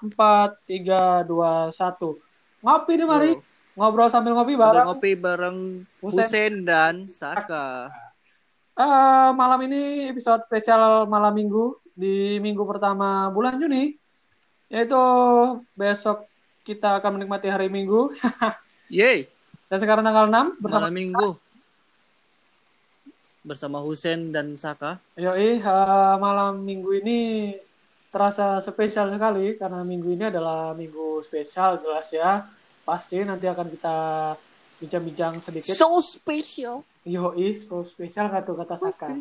empat tiga dua satu ngopi nih mari ngobrol sambil ngopi Sambil bareng ngopi bareng Husen. Husen dan Saka. Eh, malam ini episode spesial malam minggu di minggu pertama bulan Juni yaitu besok kita akan menikmati hari Minggu Yeay, dan sekarang tanggal 6 bersama malam minggu. Bersama Husen dan Saka. Yoi, eh, malam minggu ini terasa spesial sekali karena minggu ini adalah minggu spesial jelas ya. Pasti nanti akan kita bincang-bincang sedikit. So special. Yoi, so spesial nggak tuh kata Saka.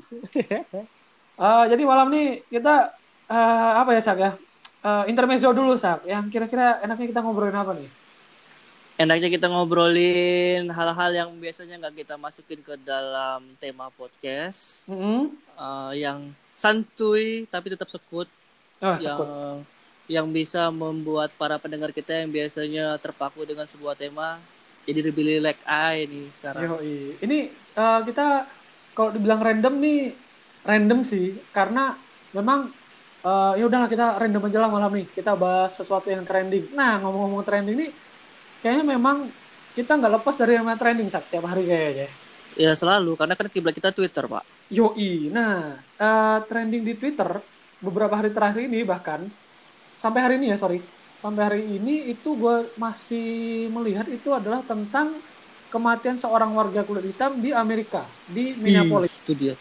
Eh, jadi malam ini kita eh, apa ya Sak ya? Eh, intermezzo dulu Sak. Yang kira-kira enaknya kita ngobrolin apa nih? Enaknya kita ngobrolin hal-hal yang biasanya nggak kita masukin ke dalam tema podcast. Mm-mm. Eh, yang santuy tapi tetap sekut. Oh, yang sekut. yang bisa membuat para pendengar kita yang biasanya terpaku dengan sebuah tema jadi lebih relax aja nih sekarang. Yoi. Ini eh, kita kalau dibilang random nih random sih karena memang eh, ya udahlah kita random aja lah malam nih kita bahas sesuatu yang trending. Nah ngomong-ngomong trending nih kayaknya memang kita nggak lepas dari yang trending saat tiap hari kayaknya. Ya selalu karena kan kiblat kita Twitter pak. Yoi. Nah eh, trending di Twitter beberapa hari terakhir ini bahkan sampai hari ini ya sorry sampai hari ini itu gue masih melihat itu adalah tentang kematian seorang warga kulit hitam di Amerika di Minneapolis. Ih, itu dia.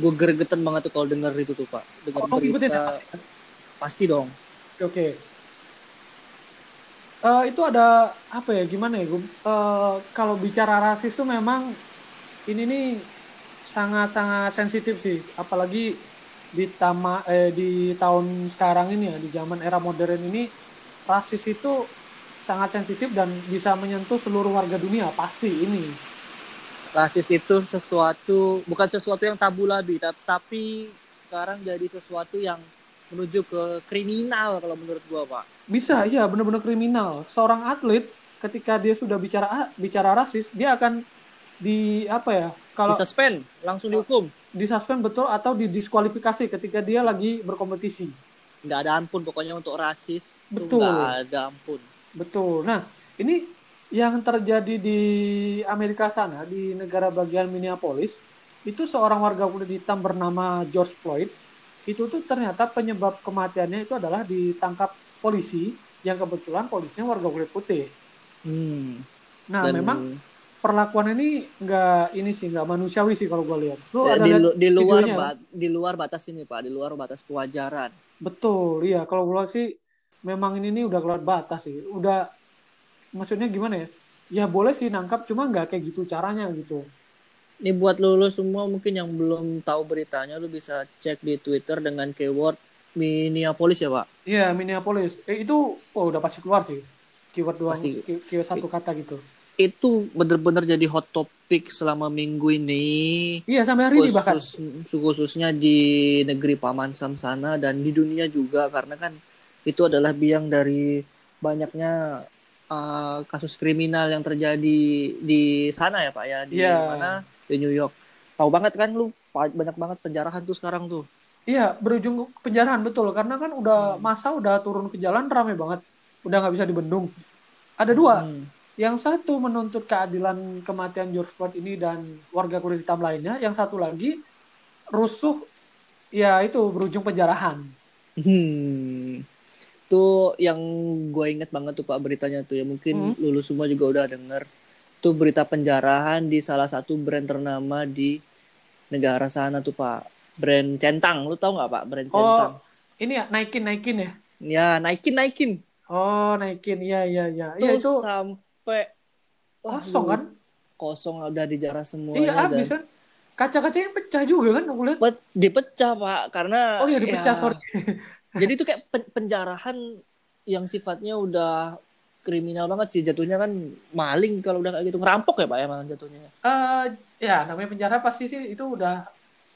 Gue gregetan banget tuh kalau denger itu tuh pak. Dengar Oh, ngikutin ya, berita pasti. pasti dong. Oke. Eh, itu ada apa ya? Gimana ya, Gum? Eh, kalau bicara rasis tuh memang ini nih sangat-sangat sensitif sih, apalagi di tama eh, di tahun sekarang ini ya, di zaman era modern ini rasis itu sangat sensitif dan bisa menyentuh seluruh warga dunia pasti ini. Rasis itu sesuatu bukan sesuatu yang tabu lagi, ta- tapi sekarang jadi sesuatu yang menuju ke kriminal kalau menurut gua pak. Bisa, iya benar-benar kriminal. Seorang atlet ketika dia sudah bicara bicara rasis, dia akan di apa ya? Kalau Bisa spend langsung dihukum. Disuspend betul atau didiskualifikasi ketika dia lagi berkompetisi. Nggak ada ampun pokoknya untuk rasis. Betul. Nggak ada ampun. Betul. Nah, ini yang terjadi di Amerika sana, di negara bagian Minneapolis, itu seorang warga kulit hitam bernama George Floyd, itu tuh ternyata penyebab kematiannya itu adalah ditangkap polisi, yang kebetulan polisinya warga kulit putih. Hmm. Nah, Dan- memang perlakuan ini nggak ini sih nggak manusiawi sih kalau gue lihat. Lu ada di, di luar videonya? ba- di luar batas ini pak, di luar batas kewajaran. Betul, iya. Kalau gue sih memang ini nih udah keluar batas sih. Udah, maksudnya gimana ya? Ya boleh sih nangkap, cuma nggak kayak gitu caranya gitu. Ini buat lu, lu semua mungkin yang belum tahu beritanya, lu bisa cek di Twitter dengan keyword Minneapolis ya pak. Iya, Minneapolis. Eh, itu, oh udah pasti keluar sih. Keyword key- keyword satu kata gitu. Itu bener-bener jadi hot topic selama minggu ini. Iya, sampai hari ini bahkan. Khusus, khususnya di negeri Paman Sam sana dan di dunia juga karena kan itu adalah biang dari banyaknya uh, kasus kriminal yang terjadi di sana ya pak ya di Iya. mana di New York. Tahu banget kan lu banyak banget penjarahan tuh sekarang tuh. Iya, berujung penjarahan betul. Karena kan udah masa udah turun ke jalan rame banget. Udah nggak bisa dibendung. Ada dua. Hmm. Yang satu menuntut keadilan kematian George Floyd ini dan warga kulit hitam lainnya. Yang satu lagi rusuh, ya itu berujung penjarahan. Hmm. Tuh yang gue inget banget tuh Pak beritanya tuh ya mungkin Hmm. lulus semua juga udah denger. Tuh berita penjarahan di salah satu brand ternama di negara sana tuh Pak. Brand centang, lu tahu nggak Pak brand centang? Oh, ini ya naikin naikin ya. Ya naikin naikin. Oh naikin, iya iya iya. Tuh Iya itu sampai Wah, kosong kan? Kosong udah dijarah semuanya Iya habis dan kan. Kaca-kacanya pecah juga kan aku lihat. Pe- dipecah Pak karena Oh iya dipecah ya, sorry. Jadi itu kayak pen- penjarahan yang sifatnya udah kriminal banget sih jatuhnya kan maling kalau udah kayak gitu ngerampok ya pak ya malah jatuhnya Eh ya namanya penjara pasti sih itu udah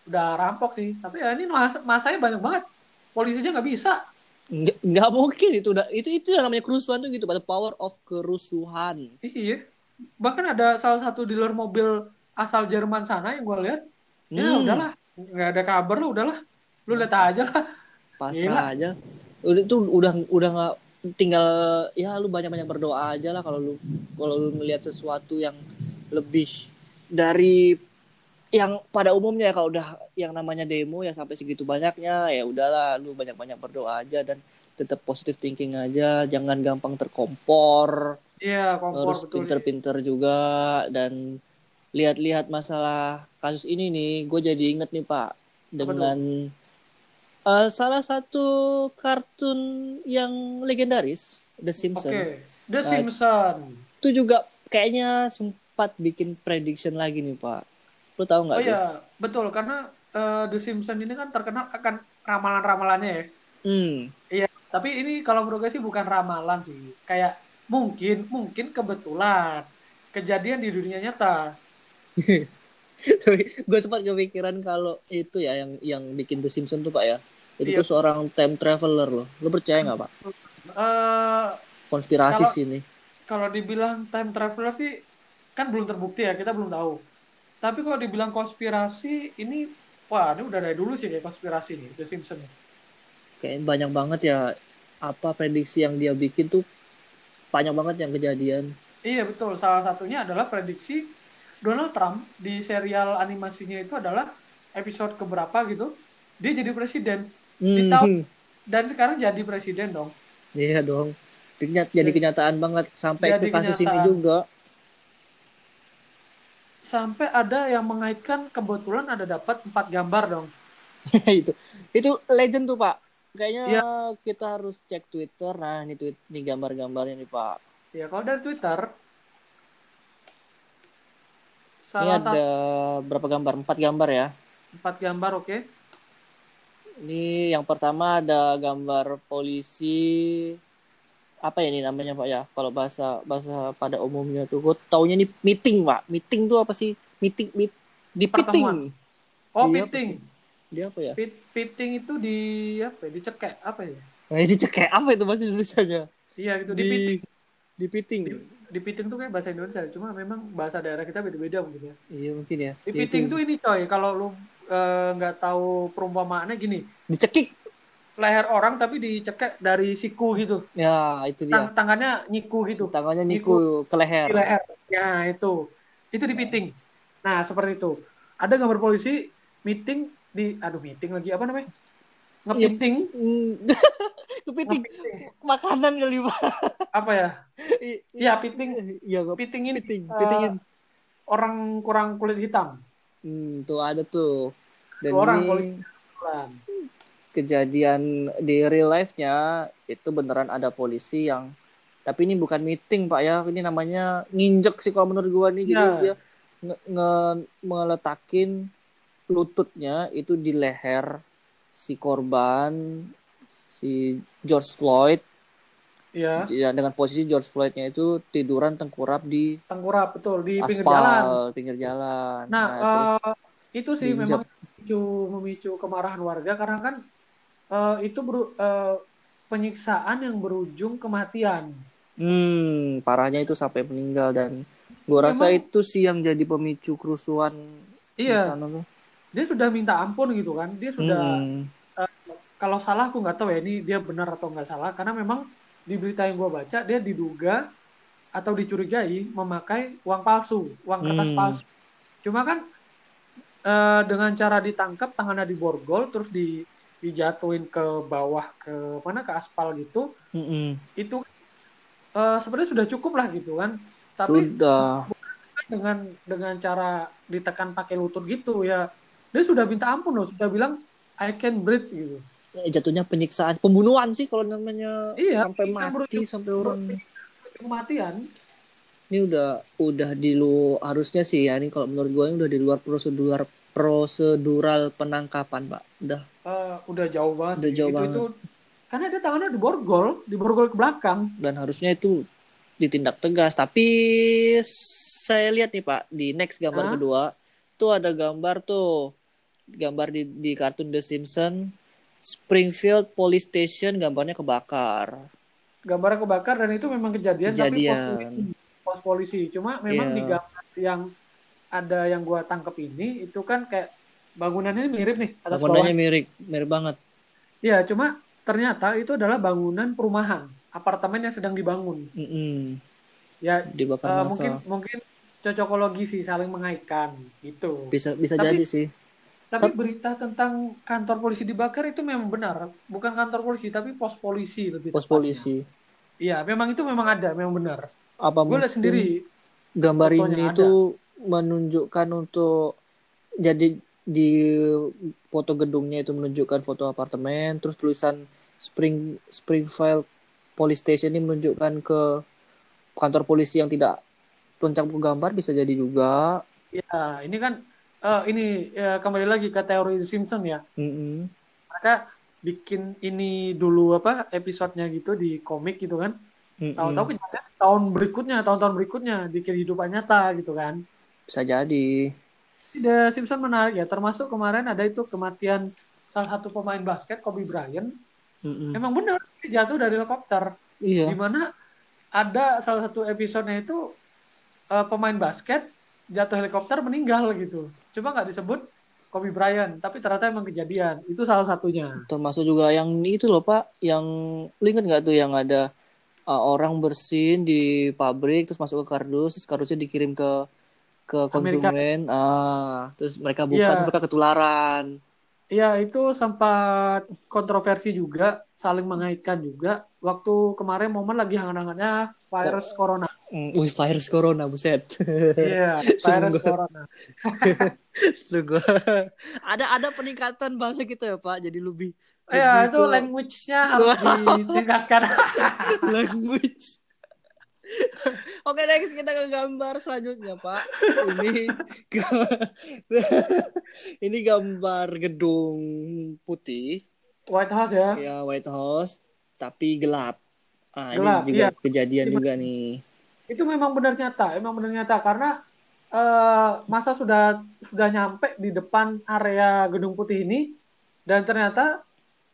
udah rampok sih. Tapi ya ini mas masanya banyak banget. Polisi aja nggak bisa. Nggak nggak mungkin itu udah itu itu yang namanya kerusuhan tuh gitu pada power of kerusuhan Iya. Bahkan ada salah satu dealer mobil asal Jerman sana yang gue lihat. Ya Hmm. udahlah, nggak ada kabar lah, udahlah. Lu lihat aja lah. Pasrah aja udah tuh udah udah nggak tinggal ya lu banyak-banyak berdoa aja lah kalau lu kalau lu melihat sesuatu yang lebih dari yang pada umumnya ya kalau udah yang namanya demo ya sampai segitu banyaknya ya udahlah lu banyak-banyak berdoa aja dan tetap positive thinking aja jangan gampang terkompor. Iya, kompor harus pinter-pinter juga dan lihat-lihat masalah kasus ini nih gue jadi inget nih pak dengan eh, salah satu kartun yang legendaris The Simpsons. The Nah, Simpson. itu juga kayaknya sempat bikin prediction lagi nih pak lu tahu nggak Oh iya, betul karena eh, The Simpson ini kan terkenal akan ramalan-ramalannya ya. Hmm. Iya, tapi ini kalau menurut gue sih bukan ramalan sih. Kayak mungkin, mungkin kebetulan kejadian di dunia nyata. gue sempat kepikiran kalau itu ya yang yang bikin The Simpsons tuh pak ya itu Iya. tuh seorang time traveler loh lu percaya nggak pak Eh konspirasi Kalau- sih ini kalau dibilang time traveler sih kan belum terbukti ya, kita belum tahu. Tapi kalau dibilang konspirasi, ini wah ini udah dari dulu sih kayak konspirasi nih The Simpson. kayak banyak banget ya apa prediksi yang dia bikin tuh banyak banget yang kejadian Iya betul. Salah satunya adalah prediksi Donald Trump di serial animasinya itu adalah episode keberapa gitu. Dia jadi presiden Di Hmm, tahun- dan sekarang jadi presiden dong. iya dong Ternyata jadi kenyataan banget sampai Jadi ke kasus ini kenyataan. juga Sampai ada yang mengaitkan kebetulan ada dapat empat gambar dong. itu itu legend tuh pak kayaknya Iya. kita harus cek Twitter nah ini tweet ini gambar-gambarnya nih pak Ya kalau dari Twitter ini salah ada satu berapa gambar empat gambar ya empat gambar oke. Ini yang pertama ada gambar polisi apa ya ini namanya Pak ya? Kalau bahasa bahasa pada umumnya tuh gue taunya ini meeting Pak. Meeting tuh apa sih? Meeting meet di Pertemuan. meeting. Oh Iya, fitting. Dia apa ya? Fitting itu di apa ya? Dicekek apa ya? Nah, ini cek apa itu bahasa Indonesianya? Iya gitu di, Di di meeting. Di, di fitting tuh kayak bahasa Indonesia, cuma memang bahasa daerah kita beda-beda mungkin ya. Iya mungkin ya. Di Ya, itu. tuh ini coy, kalau lu eh, nggak tahu perumpamaannya gini, dicekik. Leher orang tapi dicekek dari siku gitu, Ya, itu Tang- dia. tangannya nyiku gitu, Tangannya niku ke leher. di leher. Ya itu, itu di fitting. Nah seperti itu. Ada gambar polisi meeting di, aduh meeting lagi apa namanya? Ngepiting. Kepiting ngepiting. makanan kali Pak. apa ya? I- i- Iya piting, Iya, piting ini piting, eh, pitingin. orang kurang kulit hitam. Hmm, tuh ada tuh. Dan orang ini polisi. Kebetulan. Kejadian di real life-nya itu beneran ada polisi yang tapi ini bukan meeting Pak ya, ini namanya nginjek sih kalau menurut gua nih. Jadi Iya. dia nge, nge- meletakin lututnya itu di leher si korban si George Floyd Iya, Ya, dengan posisi George Floyd-nya itu tiduran tengkurap di tengkurap betul di pinggir jalan. aspal pinggir jalan. Nah, terus eh, itu sih memang memicu, memicu kemarahan warga karena kan eh, itu beru- eh, penyiksaan yang berujung kematian. Hmm, parahnya itu sampai meninggal dan gua rasa itu sih yang jadi pemicu kerusuhan di Iya, sana tuh. dia sudah minta ampun gitu kan. Dia sudah Hmm, kalau salah aku nggak tahu ya ini dia benar atau nggak salah karena memang di berita yang gue baca dia diduga atau dicurigai memakai uang palsu, uang kertas Hmm. palsu. Cuma kan eh, dengan cara ditangkap tangannya diborgol terus di dijatuhin ke bawah ke mana ke aspal gitu mm-mm. itu eh, sebenarnya sudah cukup lah gitu kan tapi Sudah. dengan dengan cara ditekan pakai lutut gitu ya dia sudah minta ampun loh sudah bilang I can breathe gitu Eh, jatuhnya penyiksaan, pembunuhan sih kalau namanya Iya, sampai mati sampai orang. kematian Ini udah udah di lu harusnya sih ya ini kalau menurut gue ini udah di luar prosedur prosedural penangkapan, Pak. Udah eh, udah jauh banget Udah sih. jauh itu, banget. itu karena dia tangannya diborgol diborgol ke belakang dan harusnya itu ditindak tegas tapi saya lihat nih pak di next gambar Hah? kedua tuh ada gambar tuh gambar di di kartun The Simpsons Springfield Police Station gambarnya kebakar gambarnya kebakar dan itu memang kejadian, tapi pos Kejadian. polisi, pos polisi cuma memang Iya. di gambar yang ada yang gua tangkep ini itu kan kayak bangunannya mirip nih atas bawah bangunannya mirip mirip banget Iya, cuma ternyata itu adalah bangunan perumahan. apartemen yang sedang dibangun. Mm-mm. Ya Dibakar eh, massa. mungkin mungkin cocokologi sih saling mengaitkan gitu. Bisa bisa Tapi- jadi sih. Tapi berita tentang kantor polisi dibakar itu memang benar, bukan kantor polisi tapi pos polisi lebih Pos tepatnya. polisi. Iya, memang itu memang ada, memang benar. Apa Gue lihat sendiri. gambar ini ada. Menunjukkan untuk jadi di foto gedungnya itu menunjukkan foto apartemen, terus tulisan Spring Springfield Police Station ini menunjukkan ke kantor polisi yang tidak mencampur gambar bisa jadi juga. Ya, ini kan eh, ini ya, kembali lagi ke teori Simpson ya. Mm-mm. Mereka bikin ini dulu apa episodenya gitu di komik gitu kan. Mm-mm. Tahu-tahu tahun berikutnya, tahun-tahun berikutnya di kehidupan nyata gitu kan. Bisa jadi. The Simpson menarik ya, termasuk kemarin ada itu kematian salah satu pemain basket Kobe Bryant. Mm-mm. Emang benar dia jatuh dari helikopter. Iya. Di mana ada salah satu episodenya itu eh, pemain basket jatuh helikopter meninggal gitu. Cuma nggak disebut Kobe Bryant, tapi ternyata emang kejadian. Itu salah satunya. Termasuk juga yang itu loh Pak, yang lu inget nggak tuh yang ada uh, orang bersin di pabrik terus masuk ke kardus, terus kardusnya dikirim ke ke Amerika. konsumen, ah, terus mereka buka Iya. terus mereka ketularan. Iya, itu sempat kontroversi juga, saling mengaitkan juga. Waktu kemarin momen lagi hangat-hangatnya virus corona. Mm, wih, virus corona, buset. Iya, virus corona. Sungguh. ada ada peningkatan bahasa gitu ya Pak, jadi lebih Iya, itu language-nya harus ditingkatkan. language. Oke next kita ke gambar selanjutnya Pak. Ini ini gambar gedung putih White House ya. ya White House tapi gelap. Ah Gelap, ini juga iya. kejadian Ini- juga nih. Itu memang benar nyata, emang benar nyata karena eh, masa sudah sudah nyampe di depan area Gedung Putih ini dan ternyata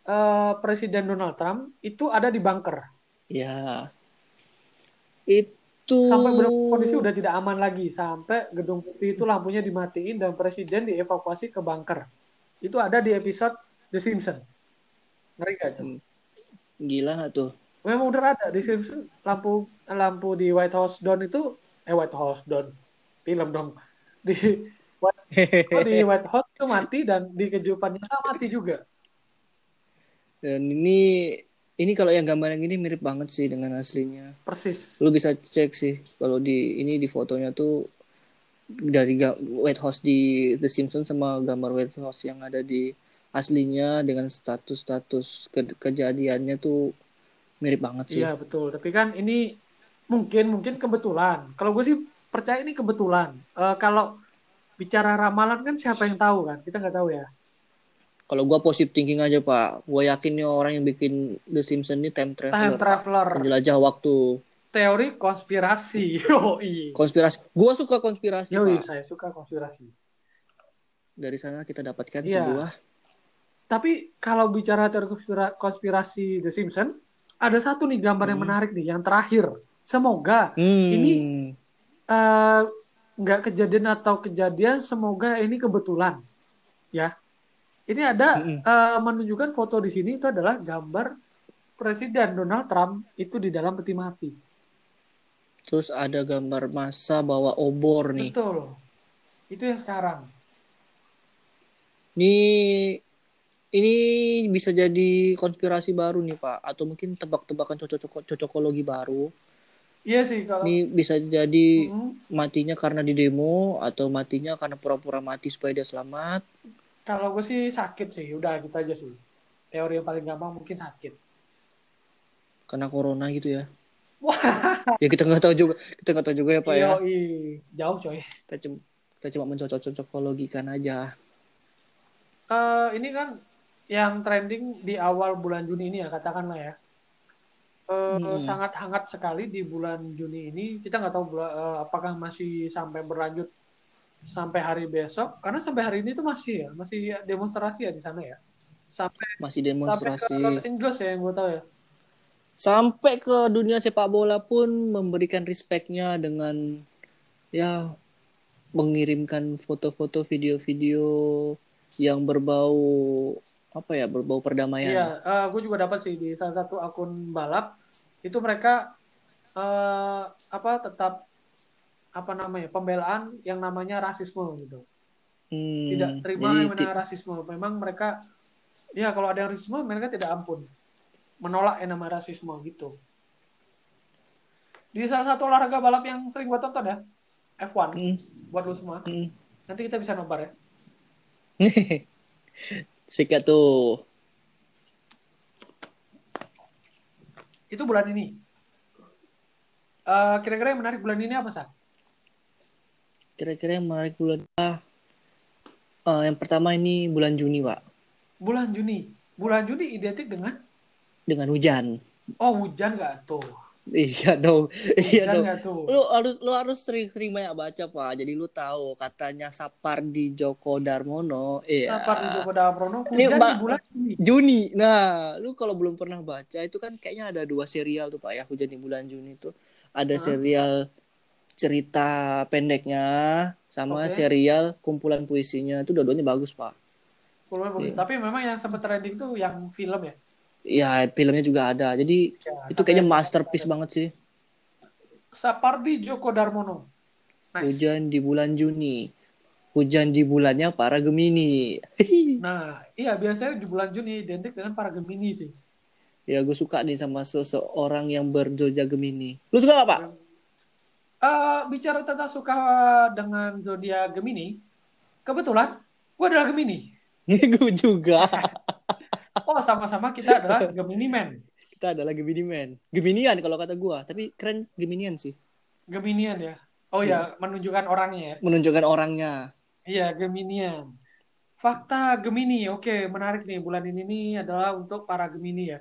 eh, Presiden Donald Trump itu ada di bunker. Ya. Itu Sampai benar kondisi udah tidak aman lagi sampai Gedung Putih itu lampunya dimatiin dan presiden dievakuasi ke bunker. Itu ada di episode The Simpsons. Ngeri gak tuh? gila nggak tuh? Memang udah ada di Simpsons lampu lampu di White House down itu eh White House down film dong di White, oh, di White House itu mati dan di kehidupan nyata mati juga. Dan ini ini kalau yang gambar yang ini mirip banget sih dengan aslinya. Persis. lu bisa cek sih kalau di ini di fotonya tuh dari White House di The Simpsons sama gambar White House yang ada di aslinya dengan status-status ke- kejadiannya tuh mirip banget sih. Iya betul. Tapi kan ini mungkin mungkin kebetulan. Kalau gue sih percaya ini kebetulan. Eh, kalau bicara ramalan kan siapa yang tahu kan? Kita nggak tahu ya. Kalau gua positive thinking aja pak, gua yakin nih orang yang bikin The Simpsons ini time traveler, Time Pak. traveler, penjelajah waktu, teori konspirasi. Yoi. konspirasi. Gua suka konspirasi Yoi, pak. saya suka konspirasi. Dari sana kita dapatkan Iya. sebuah Tapi kalau bicara teori konspira- konspirasi The Simpsons, ada satu nih gambar yang Hmm. menarik nih, yang terakhir. Semoga Hmm, Ini eh, nggak kejadian atau kejadian, semoga ini kebetulan, ya. Ini ada Mm-mm. eh, menunjukkan foto di sini itu adalah gambar Presiden Donald Trump itu di dalam peti mati. terus ada gambar masa bawa obor nih. Betul. Itu yang sekarang. Ini ini bisa jadi konspirasi baru nih Pak, atau mungkin tebak-tebakan cocok cocokologi baru. Iya sih kalau Ini bisa jadi Mm, matinya karena di demo atau matinya karena pura-pura mati supaya dia selamat. Kalau gue sih sakit sih, udah gitu aja sih. Teori yang paling gampang mungkin sakit. Karena corona gitu ya. Wah, Ya kita nggak tahu juga, kita nggak tahu juga ya Pak ya. yoi. jauh coy. Kita cuma kita cuma mencocok-cocokologikan aja. Eh, ini kan yang trending di awal bulan Juni ini ya katakanlah ya Eh, Mm-mm. sangat hangat sekali di bulan Juni ini kita nggak tahu eh, apakah masih sampai berlanjut sampai hari besok karena sampai hari ini tuh masih ya masih demonstrasi ya di sana ya sampai Masih sampai ke demonstrasi. Los Angeles ya yang gue tahu ya Sampai ke dunia sepak bola pun memberikan respectnya dengan ya mengirimkan foto-foto, video-video yang berbau apa ya berbau perdamaian. iya gue juga dapat sih di salah satu akun balap itu mereka eh, apa tetap apa namanya pembelaan yang namanya rasisme gitu. Hmm, tidak terima jadi yang namanya rasisme. Memang mereka ya kalau ada yang rasisme mereka tidak ampun. Menolak yang namanya rasisme gitu. Di salah satu olahraga balap yang sering gue tonton ya F1 Hmm, buat lu semua. Hmm. nanti kita bisa nobar ya. Sikat tuh. itu bulan ini. Eh, kira-kira yang menarik bulan ini apa sih Kira-kira yang menarik bulan ah, eh, yang pertama ini bulan Juni, Pak. bulan Juni bulan Juni identik dengan Dengan hujan. oh hujan nggak tuh Iya dong. Iya dong. tuh Lu harus lu harus sering-sering banyak baca, Pak. Jadi lu tahu katanya Sapardi Djoko Darmono. Iya. Sapar di Joko Daprono Ini, hujan Mbak. di bulan Juni Juni. Nah, lu kalau belum pernah baca itu kan kayaknya ada dua serial tuh Pak ya, Hujan di bulan Juni itu. Ada Hah? serial cerita pendeknya sama Oke. serial kumpulan puisinya. Itu dua-duanya bagus, Pak. Puluhan puluhan. Iya. tapi memang yang sempat trending tuh yang film ya Ya, filmnya juga ada. Jadi Ya, itu kayaknya masterpiece banget sih. Sapardi Djoko Darmono nice. Hujan di bulan Juni. Hujan di bulannya para Gemini. nah iya biasanya di bulan Juni identik dengan para Gemini sih ya, gue suka nih sama seseorang yang berzodiak Gemini. Lu suka gak, Pak? Eh, bicara tentang suka dengan zodiak Gemini kebetulan gue adalah Gemini gue juga. oh sama-sama kita adalah Gemini Man Kita adalah Gemini Man. Geminian kalau kata gua, tapi keren Geminian sih. Geminian ya oh ya menunjukkan orangnya ya Menunjukkan orangnya. Iya, Geminian. Fakta Gemini, oke, menarik nih. Bulan ini nih adalah untuk para Gemini ya.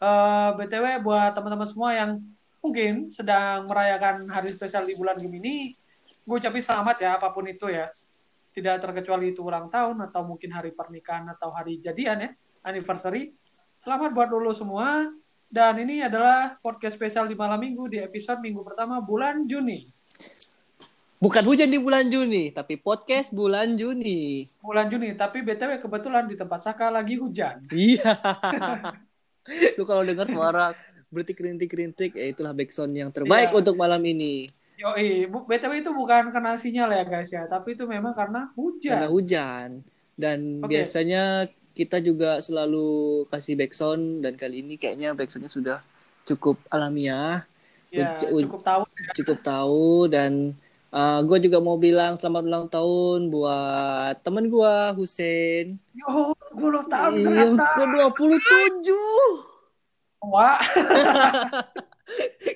Eh BTW buat teman-teman semua yang mungkin sedang merayakan hari spesial di bulan Gemini, gue ucapin selamat ya, apa pun itu ya. Tidak terkecuali itu ulang tahun atau mungkin hari pernikahan atau hari jadian ya, anniversary. Selamat buat dulu semua. Dan ini adalah podcast spesial di malam minggu di episode minggu pertama bulan Juni. Bukan hujan di bulan Juni, tapi podcast bulan Juni. Bulan Juni, tapi BTW kebetulan di tempat Saka lagi hujan. Iya. Lu kalau dengar suara berarti kerintik-kerintik, ya itulah backsound yang terbaik Iya. untuk malam ini. Yoi, bu, BTW itu bukan kena sinyal ya guys ya, tapi itu memang karena hujan. Karena hujan. Dan Oke. biasanya kita juga selalu kasih backsound dan kali ini kayaknya backsoundnya sudah cukup alamiah, ya, cukup tahu. cukup tahu dan gue juga mau bilang selamat ulang tahun buat temen gue Husein Yo, gue ulang tahun yang ternyata. ke 27 Wah,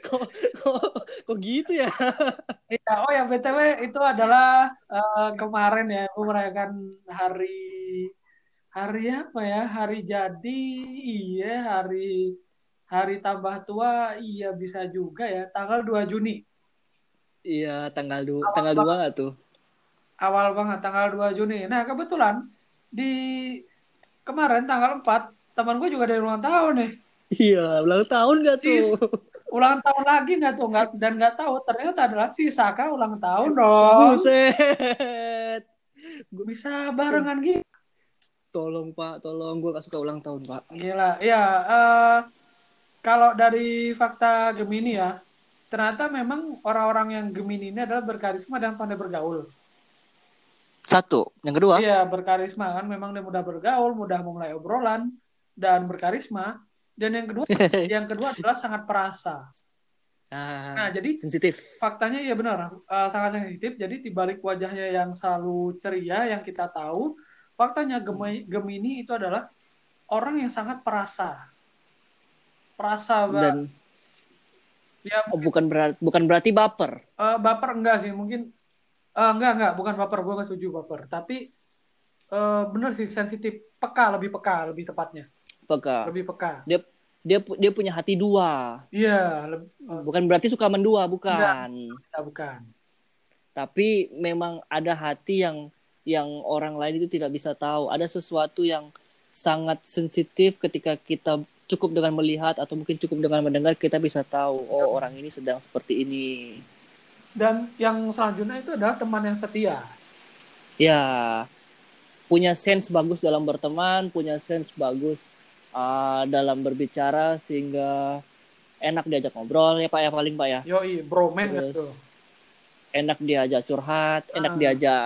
kok, kok, kok gitu ya iya. Oh ya BTW itu adalah eh, kemarin ya, gue merayakan hari hari apa ya? Hari jadi, iya, hari hari tambah tua, iya bisa juga ya. Tanggal 2 Juni. iya tanggal du tanggal dua nggak tuh Awal banget tanggal 2 Juni. Nah, kebetulan di kemarin tanggal 4 teman gue juga yang ulang tahun nih. Iya ulang tahun nggak tuh? Sis. ulang tahun lagi nggak tuh? Nggak dan nggak tahu ternyata adalah si Saka ulang tahun dong. Buset. Bisa barengan gitu. Tolong pak tolong. Gue gak suka ulang tahun pak. Gila ya eh, kalau dari fakta Gemini ya ternyata memang orang-orang yang Gemini ini adalah berkarisma dan pandai bergaul. Satu. Yang kedua? Iya berkarisma kan. Memang dia mudah bergaul mudah memulai obrolan dan berkarisma dan yang kedua yang kedua adalah sangat perasa. Nah nah, jadi sensitif. faktanya ya benar eh, sangat sensitif. Jadi di balik wajahnya yang selalu ceria yang kita tahu faktanya Gemi- Gemini itu adalah orang yang sangat perasa. Perasa dan ya oh, bukan berarti bukan berarti baper. Eh, baper enggak sih mungkin eh, enggak enggak bukan baper gue nggak setuju baper. Tapi eh, benar sih sensitif peka lebih peka lebih tepatnya. Peka. Lebih peka. Dia dia dia punya hati dua. Iya lebih, bukan berarti suka mendua bukan. Bukan. Tapi memang ada hati yang yang orang lain itu tidak bisa tahu. Ada sesuatu yang sangat sensitif ketika kita cukup dengan melihat atau mungkin cukup dengan mendengar kita bisa tahu oh orang ini sedang seperti ini. Dan yang selanjutnya itu adalah teman yang setia. Ya punya sense bagus dalam berteman punya sense bagus uh, dalam berbicara sehingga enak diajak ngobrol ya pak ya paling pak ya Yoi, bromen Terus, gitu. enak diajak curhat enak Ah. diajak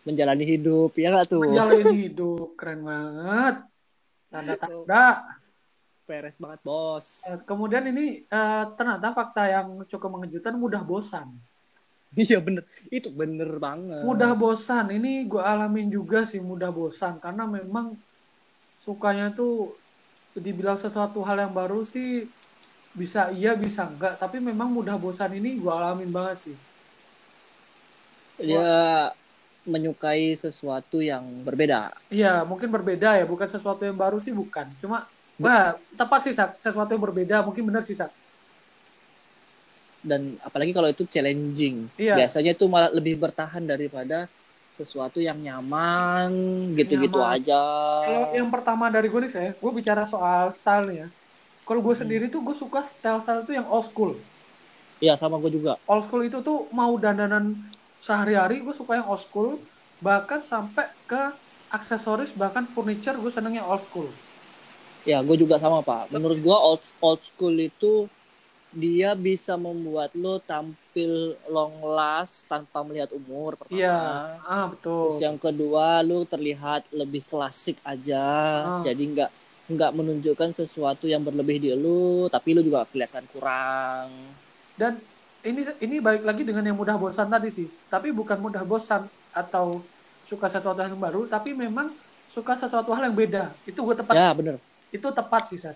menjalani hidup ya nggak tuh Menjalani hidup keren banget. Tanda-tanda. beres banget bos Eh, Kemudian ini eh, ternyata fakta yang cukup mengejutkan mudah bosan. iya bener itu bener banget Mudah bosan. Ini gue alamin juga sih mudah bosan karena memang sukanya tuh dibilang sesuatu hal yang baru sih bisa iya bisa enggak tapi memang mudah bosan ini gue alamin banget sih dia menyukai sesuatu yang berbeda iya mungkin berbeda ya bukan sesuatu yang baru sih bukan cuma wah tepat sih Sat. sesuatu yang berbeda mungkin benar sih Sat. dan apalagi kalau itu challenging Iya. biasanya itu malah lebih bertahan daripada sesuatu yang nyaman gitu-gitu aja Kalau yang pertama dari gue nih saya, gue bicara soal style ya. Kalau gue sendiri tuh gue suka style-style tuh yang old school. Iya sama gue juga Old school itu tuh mau dandanan sehari-hari gue suka yang old school. Bahkan sampai ke aksesoris bahkan furniture gue seneng yang old school. ya gue juga sama pak menurut gue old old school itu dia bisa membuat lo tampil long last tanpa melihat umur pertama Iya, ah betul. Terus yang kedua lu terlihat lebih klasik aja, Ah. jadi nggak nggak menunjukkan sesuatu yang berlebih di lu, tapi lu juga kelihatan kurang. Dan ini ini balik lagi dengan yang mudah bosan tadi sih. Tapi bukan mudah bosan atau suka sesuatu hal yang baru, tapi memang suka sesuatu hal yang beda. Itu gue tepat. Ya bener. Itu tepat sih, Sat.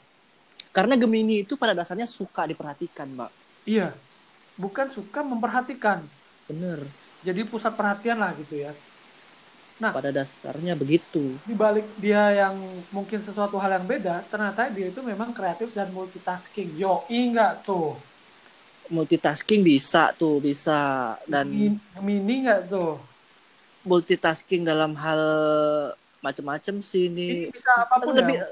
Karena Gemini itu pada dasarnya suka diperhatikan, mbak. Iya. Bukan suka memperhatikan. Bener. Jadi pusat perhatian lah gitu ya. Pada dasarnya begitu. Di balik dia yang mungkin sesuatu hal yang beda, ternyata dia itu memang kreatif dan multitasking. Yo, enggak tuh. Multitasking bisa tuh, bisa. Dan Gemini Gemini enggak tuh. multitasking dalam hal macam-macam sih Ini ini. bisa apa pun lebih ya.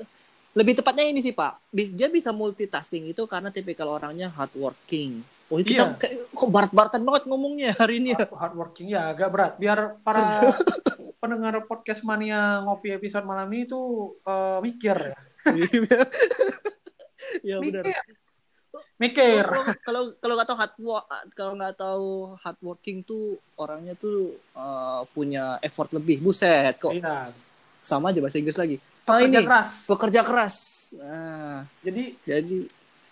Lebih tepatnya ini sih pak dia bisa multitasking itu karena tipikal orangnya hardworking oh kita Iya. kayak, kok barat-baratan banget ngomongnya hari ini ya Hard- hardworking ya agak berat. Biar para pendengar podcast mania ngopi episode malam ini tuh eh, mikir ya. ya benar Mikir. Mikir. Kalau- kalau nggak tahu hard kalau nggak tahu hardworking tuh orangnya tuh eh, punya effort lebih buset kok Iya. sama aja bahasa Inggris lagi Pekerja ini keras. pekerja keras nah Jadi jadi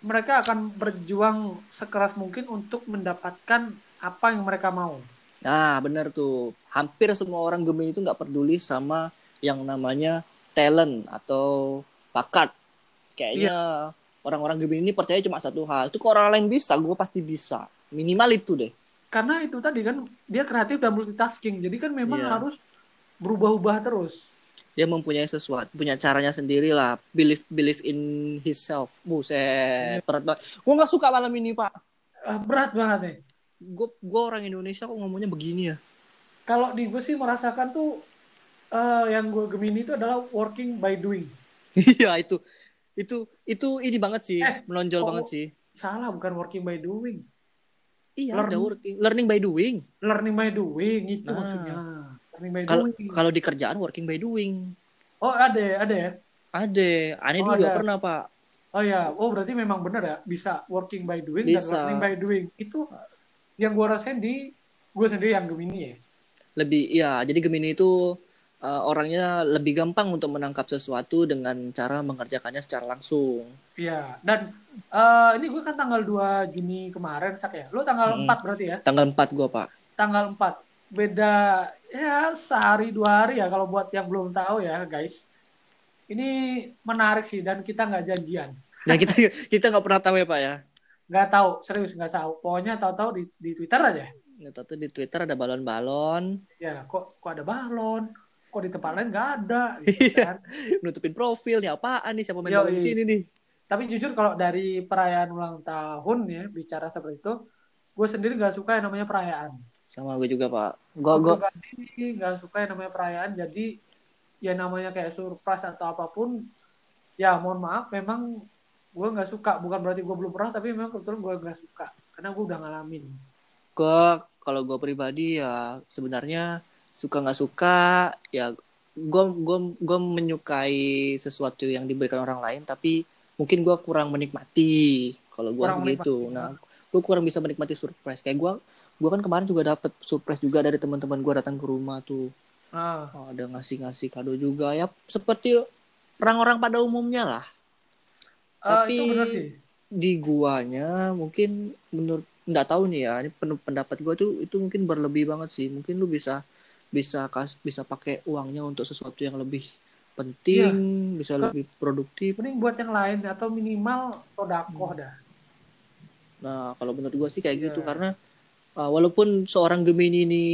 mereka akan berjuang sekeras mungkin untuk mendapatkan apa yang mereka mau. Nah, bener tuh. Hampir semua orang Gemini itu nggak peduli sama yang namanya talent atau bakat. Kayaknya orang-orang Gemini ini percaya cuma satu hal. Itu kalau orang lain bisa, gue pasti bisa. Minimal itu deh. Karena itu tadi kan dia kreatif dan multitasking. Jadi kan memang Iya. harus berubah-ubah terus. Dia mempunyai sesuatu, punya caranya sendiri lah. Believe believe in himself. Buset, berat banget. Gue nggak suka malam ini, Pak. Ah, berat banget nih. Gue gue orang Indonesia kok ngomongnya begini ya. Kalau di gue sih merasakan tuh eh, yang gue Gemini itu adalah working by doing. Iya, itu. Itu itu ini banget sih, Eh, menonjol oh. banget sih. Salah, bukan working by doing. Iya, Learn- ada working, learning by doing. Learning by doing itu Nah. maksudnya. Learning by Kalau doing. kalau di kerjaan working by doing. Oh ada, ada ya. Ada, aneh Oh, juga ada. pernah pak. Oh ya, oh berarti memang benar ya bisa working by doing dan Bisa. learning by doing. Itu yang gue rasain di gue sendiri yang Gemini ya. Lebih, ya. Jadi Gemini itu uh, orangnya lebih gampang untuk menangkap sesuatu dengan cara mengerjakannya secara langsung. Iya, dan eh, ini gue kan tanggal 2 Juni kemarin, Sak ya. Lo tanggal Mm. 4 berarti ya? Tanggal 4 gua pak. Tanggal 4. Beda ya sehari dua hari ya kalau buat yang belum tahu ya, guys. Ini menarik sih dan kita nggak janjian. Nah kita kita nggak pernah tahu ya pak ya. Nggak tahu, serius nggak tahu. Pokoknya tahu-tahu di, di Twitter aja. Nggak tahu tuh di Twitter ada balon-balon Ya, kok kok ada balon? Kok di tempat lain nggak ada? Gitu Iya. kan. nutupin profil nih apaan nih siapa main Yoi. di sini nih. Tapi jujur kalau dari perayaan ulang tahun ya bicara seperti itu, gue sendiri nggak suka yang namanya perayaan. Sama gue juga pak. Gue gua nggak suka yang namanya perayaan. Jadi ya namanya kayak surprise atau apa pun, ya mohon maaf, memang gue nggak suka. Bukan berarti gue belum pernah, tapi memang kebetulan gue nggak suka karena gue udah ngalamin. gua kalau gue pribadi ya sebenarnya suka nggak suka ya gue gue gue menyukai sesuatu yang diberikan orang lain tapi mungkin gue kurang menikmati kalau gua Kurang gitu. menikmati. Nah, lu kurang bisa menikmati surprise. Kayak gua gua kan kemarin juga dapet surprise juga dari teman-teman gua datang ke rumah tuh. Ah, Oh, ada ngasih-ngasih kado juga ya seperti orang-orang pada umumnya lah. ah, Tapi- itu benar sih. Di guanya mungkin menurut nggak tahu nih ya, ini pen- pendapat gua tuh itu mungkin berlebih banget sih. Mungkin lu bisa bisa kas bisa pakai uangnya untuk sesuatu yang lebih penting, bisa lebih produktif. Mending buat yang lain atau minimal sodakoh dah. Nah, kalau menurut gua sih kayak Iya. gitu karena uh, walaupun seorang Gemini ini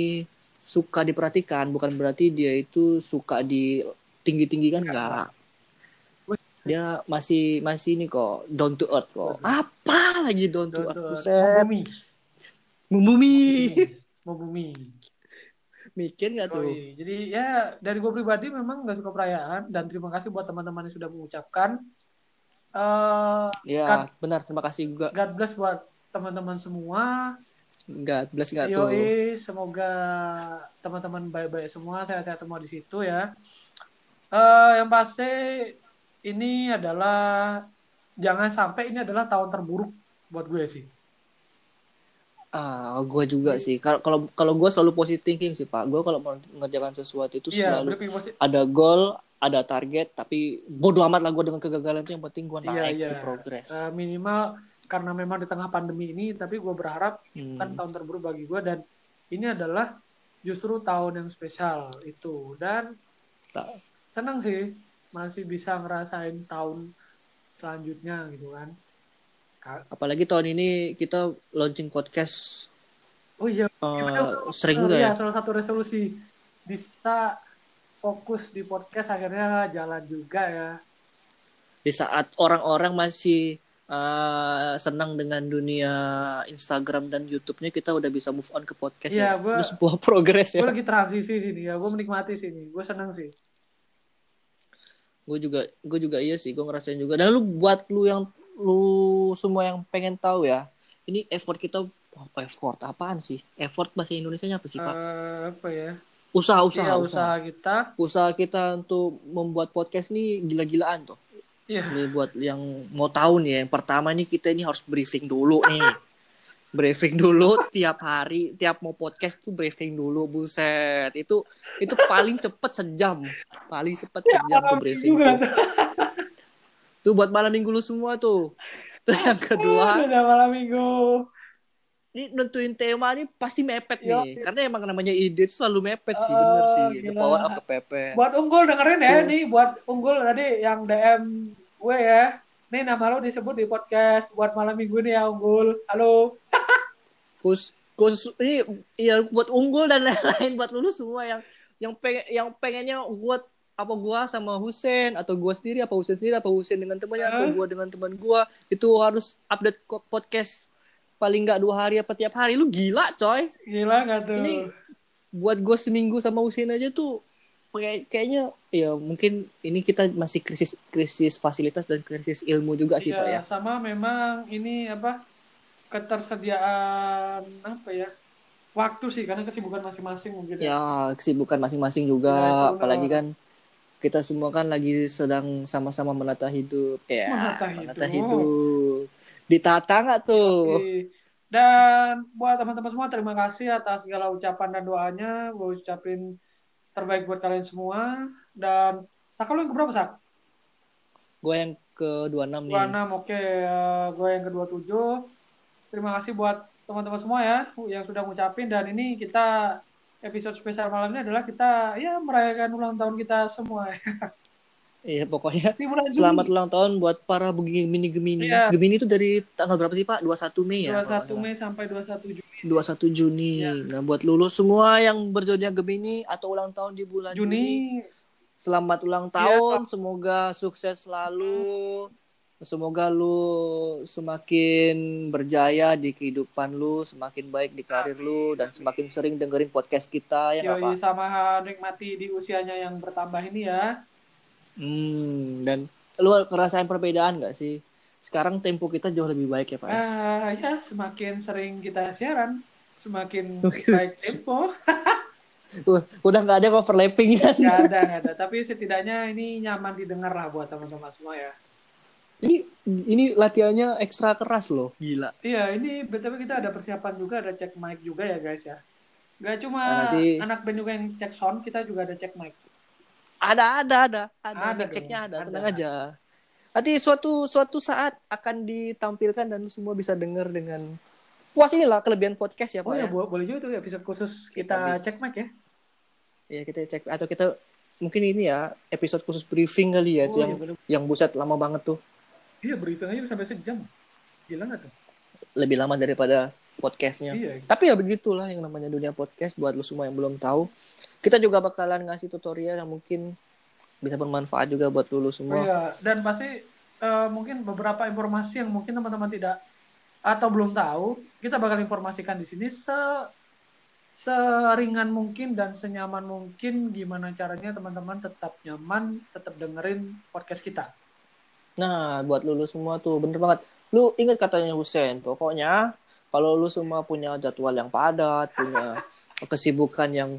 suka diperhatikan, bukan berarti dia itu suka di tinggi-tinggikan enggak. Dia masih masih ini kok down to earth kok. Apa lagi down to earth? Buset. membumi. Membumi. Membumi. Mikir nggak tuh? Yoi. Jadi ya dari gue pribadi memang nggak suka perayaan dan terima kasih buat teman-teman yang sudah mengucapkan. eh Ya, Kan- benar. Terima kasih juga. God bless buat teman-teman semua. Enggak, bless nggak tuh? Yoi, semoga teman-teman baik-baik semua, sehat-sehat semua di situ ya. Eh yang pasti ini adalah jangan sampai ini adalah tahun terburuk buat gue sih. Ah, gue juga sih. Kalau kalau kalau gue selalu positive thinking sih, Pak. Gue kalau mau mengerjakan sesuatu itu Iya, selalu ada goal, ada target, tapi bodoh amat lah gue dengan kegagalan itu yang penting gue Iya, naik iya. sih progres. Eh, minimal karena memang di tengah pandemi ini, tapi gue berharap Hmm. kan tahun terburuk bagi gue dan ini adalah justru tahun yang spesial itu dan Ta- senang sih masih bisa ngerasain tahun selanjutnya gitu kan. Ka- Apalagi tahun ini kita launching podcast Oh iya, eh, sering juga iya, ya. salah satu resolusi bisa fokus di podcast akhirnya jalan juga ya. Di saat orang-orang masih eh, senang dengan dunia Instagram dan YouTube-nya, kita udah bisa move on ke podcast Iya, ya. gua- Itu sebuah progres Gue ya. lagi transisi sini ya, gue menikmati sini, gue senang sih. Gue juga, gue juga iya sih, gue ngerasain juga. Dan lu buat lu yang lu semua yang pengen tahu ya, ini effort kita apa effort apaan sih? Effort bahasa Indonesia apa sih pak? Eh, apa ya? Usaha, usaha, Iya, usaha. usaha kita. Usaha kita untuk membuat podcast nih gila-gilaan tuh. Iya. Ini buat yang mau tahu nih, ya, yang pertama nih kita ini harus briefing dulu nih. briefing dulu tiap hari, tiap mau podcast tuh briefing dulu, buset. Itu itu paling cepet sejam, paling cepet sejam tuh briefing juga tuh. Tuh buat malam minggu lu semua tuh. Tuh yang kedua, Udah malam minggu. Ini nentuin tema nih pasti mepet Yo. nih. Karena emang namanya ide tuh selalu mepet sih, Oh, bener sih. The power of kepepet. Buat unggul dengerin ya nih, buat unggul tadi yang DM gue ya. Nih nama lo disebut di podcast buat malam minggu nih ya unggul. Halo. khusus khusus ini ya buat unggul dan lain-lain buat lulus semua yang yang pengen yang pengennya buat apa gua sama Husen atau gua sendiri apa Husen sendiri apa Husen dengan temannya atau Hah? gua dengan teman gua itu harus update podcast paling nggak dua hari apa tiap hari. Lu gila coy. Gila gak tuh? ini buat gua seminggu sama Husen aja tuh kayak kayaknya ya mungkin ini kita masih krisis krisis fasilitas dan krisis ilmu juga sih Iya, pak ya. sama memang ini apa ketersediaan apa ya waktu sih karena kesibukan masing-masing mungkin ya. ya kesibukan masing-masing juga. Ya, apalagi kan kita semua kan lagi sedang sama-sama menata hidup. Ya Menata menata hidup. hidup ditata nggak tuh Oke. Dan buat teman-teman semua terima kasih atas segala ucapan dan doanya. Gue ucapin terbaik buat kalian semua. Dan Saka lu yang keberapa Sak? gue yang ke 26 nih 26 oke. Eh, gue yang ke-27. Terima kasih buat teman-teman semua ya yang sudah ngucapin dan ini kita episode spesial malam ini adalah kita ya merayakan ulang tahun kita semua. iya pokoknya bulan selamat ulang tahun buat para Gemini Gemini Iya. Gemini itu dari tanggal berapa sih pak 21 Mei ya 21 Mei sampai 21 Juni. 21 Juni Iya. nah buat lulus semua yang berzodiak Gemini atau ulang tahun di bulan Juni, Juni Selamat ulang Iya, tahun, semoga sukses selalu. Semoga lu semakin berjaya di kehidupan lu, semakin baik di karir lu dan semakin sering dengerin podcast kita ya? Yoi, sama nikmati di usianya yang bertambah ini ya. Hmm, dan lu ngerasain perbedaan nggak sih? Sekarang tempo kita jauh lebih baik ya, Pak. Ah, ya semakin sering kita siaran, semakin baik tempo. Uh, Udah nggak ada overlapping kan? Gak ada, gak ada. Tapi setidaknya ini nyaman didengar lah buat teman-teman semua ya. Ini ini latihannya ekstra keras loh, gila. Iya, ini btw kita ada persiapan juga, ada cek mic juga ya guys ya. Gak cuma Nah, nanti- anak band juga yang cek sound, kita juga ada cek mic. Ada, ada, ada, ada, Ada dong, ada, ada. tenang aja. Nanti suatu suatu saat akan ditampilkan dan semua bisa dengar dengan puas inilah kelebihan podcast ya Oh pak ya, ya. bo- boleh juga tuh episode khusus kita, Kita cek mic ya. Ya kita cek atau kita mungkin ini ya episode khusus briefing kali ya itu Oh, yang iya, bener. yang buset lama banget tuh Iya, briefing aja sampai sejam. Gila nggak tuh? lebih lama daripada podcastnya. Iya. Tapi ya begitulah yang namanya dunia podcast buat lu semua yang belum tahu. Kita juga bakalan ngasih tutorial yang mungkin bisa bermanfaat juga buat Oh, semua. iya, dan pasti eh, mungkin beberapa informasi yang mungkin teman-teman tidak atau belum tahu, kita bakal informasikan di sini se seringan mungkin dan senyaman mungkin gimana caranya teman-teman tetap nyaman, tetap dengerin podcast kita. Nah, buat lu, lu semua tuh bener banget. Lu ingat katanya Husen, pokoknya kalau lu semua punya jadwal yang padat, punya kesibukan yang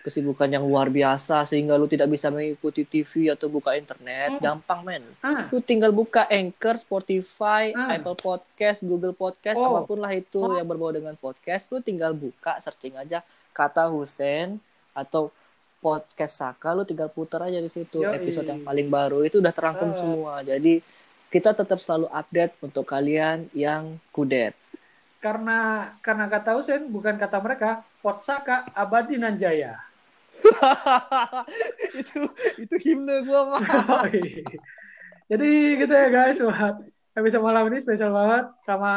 kesibukan yang luar biasa sehingga lu tidak bisa mengikuti TV atau buka internet, Hmm. gampang men. Ah, Lu tinggal buka Anchor, Spotify, Ah. Apple Podcast, Google Podcast, Oh. apa pun lah itu yang berbau dengan podcast, lu tinggal buka, searching aja kata Husen atau podcast Saka, lu tinggal putar aja di situ Yoi. episode yang paling baru itu udah terangkum Ah. semua. Jadi kita tetap selalu update untuk kalian yang kudet. Karena karena kata Husen bukan kata mereka, Potsaka abadi nan jaya. itu itu himne gua. Jadi gitu ya guys buat episode malam ini spesial banget. Sama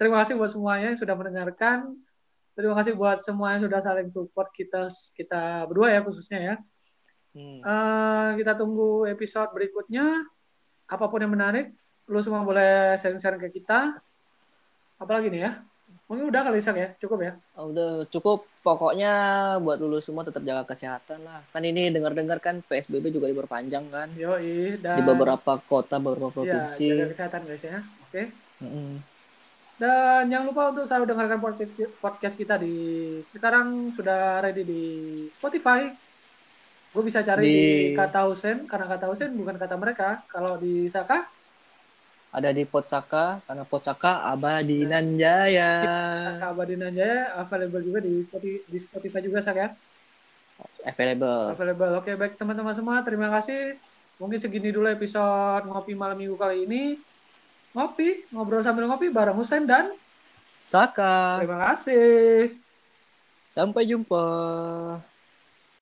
terima kasih buat semuanya yang sudah mendengarkan. Terima kasih buat semua yang sudah saling support kita kita berdua ya khususnya ya. Hmm. Eh, kita tunggu episode berikutnya. Apa pun yang menarik, lu semua boleh sharing-sharing ke kita. Apalagi nih ya? Mungkin udah kali Sak ya, cukup ya. Oh, udah cukup pokoknya buat lulu semua tetap jaga kesehatan lah kan ini dengar-dengar kan PSBB juga diperpanjang kan Yoi dan di beberapa kota beberapa ya, provinsi jaga kesehatan guys ya. Oke. Mm-mm. Dan jangan lupa untuk selalu dengarkan podcast, podcast kita di sekarang sudah ready di Spotify. Gue bisa cari di, Di- kata Husen karena kata Husen bukan kata mereka. Kalau di Saka, ada di Potsaka karena Potsaka abadi nan jaya Saka Abadi Nanjaya available juga di Spotify, di Spotify juga Saka ya. available Available. Oke baik teman-teman semua terima kasih. Mungkin segini dulu episode ngopi malam minggu kali ini. Ngopi, ngobrol sambil ngopi bareng Husen dan Saka terima kasih. sampai jumpa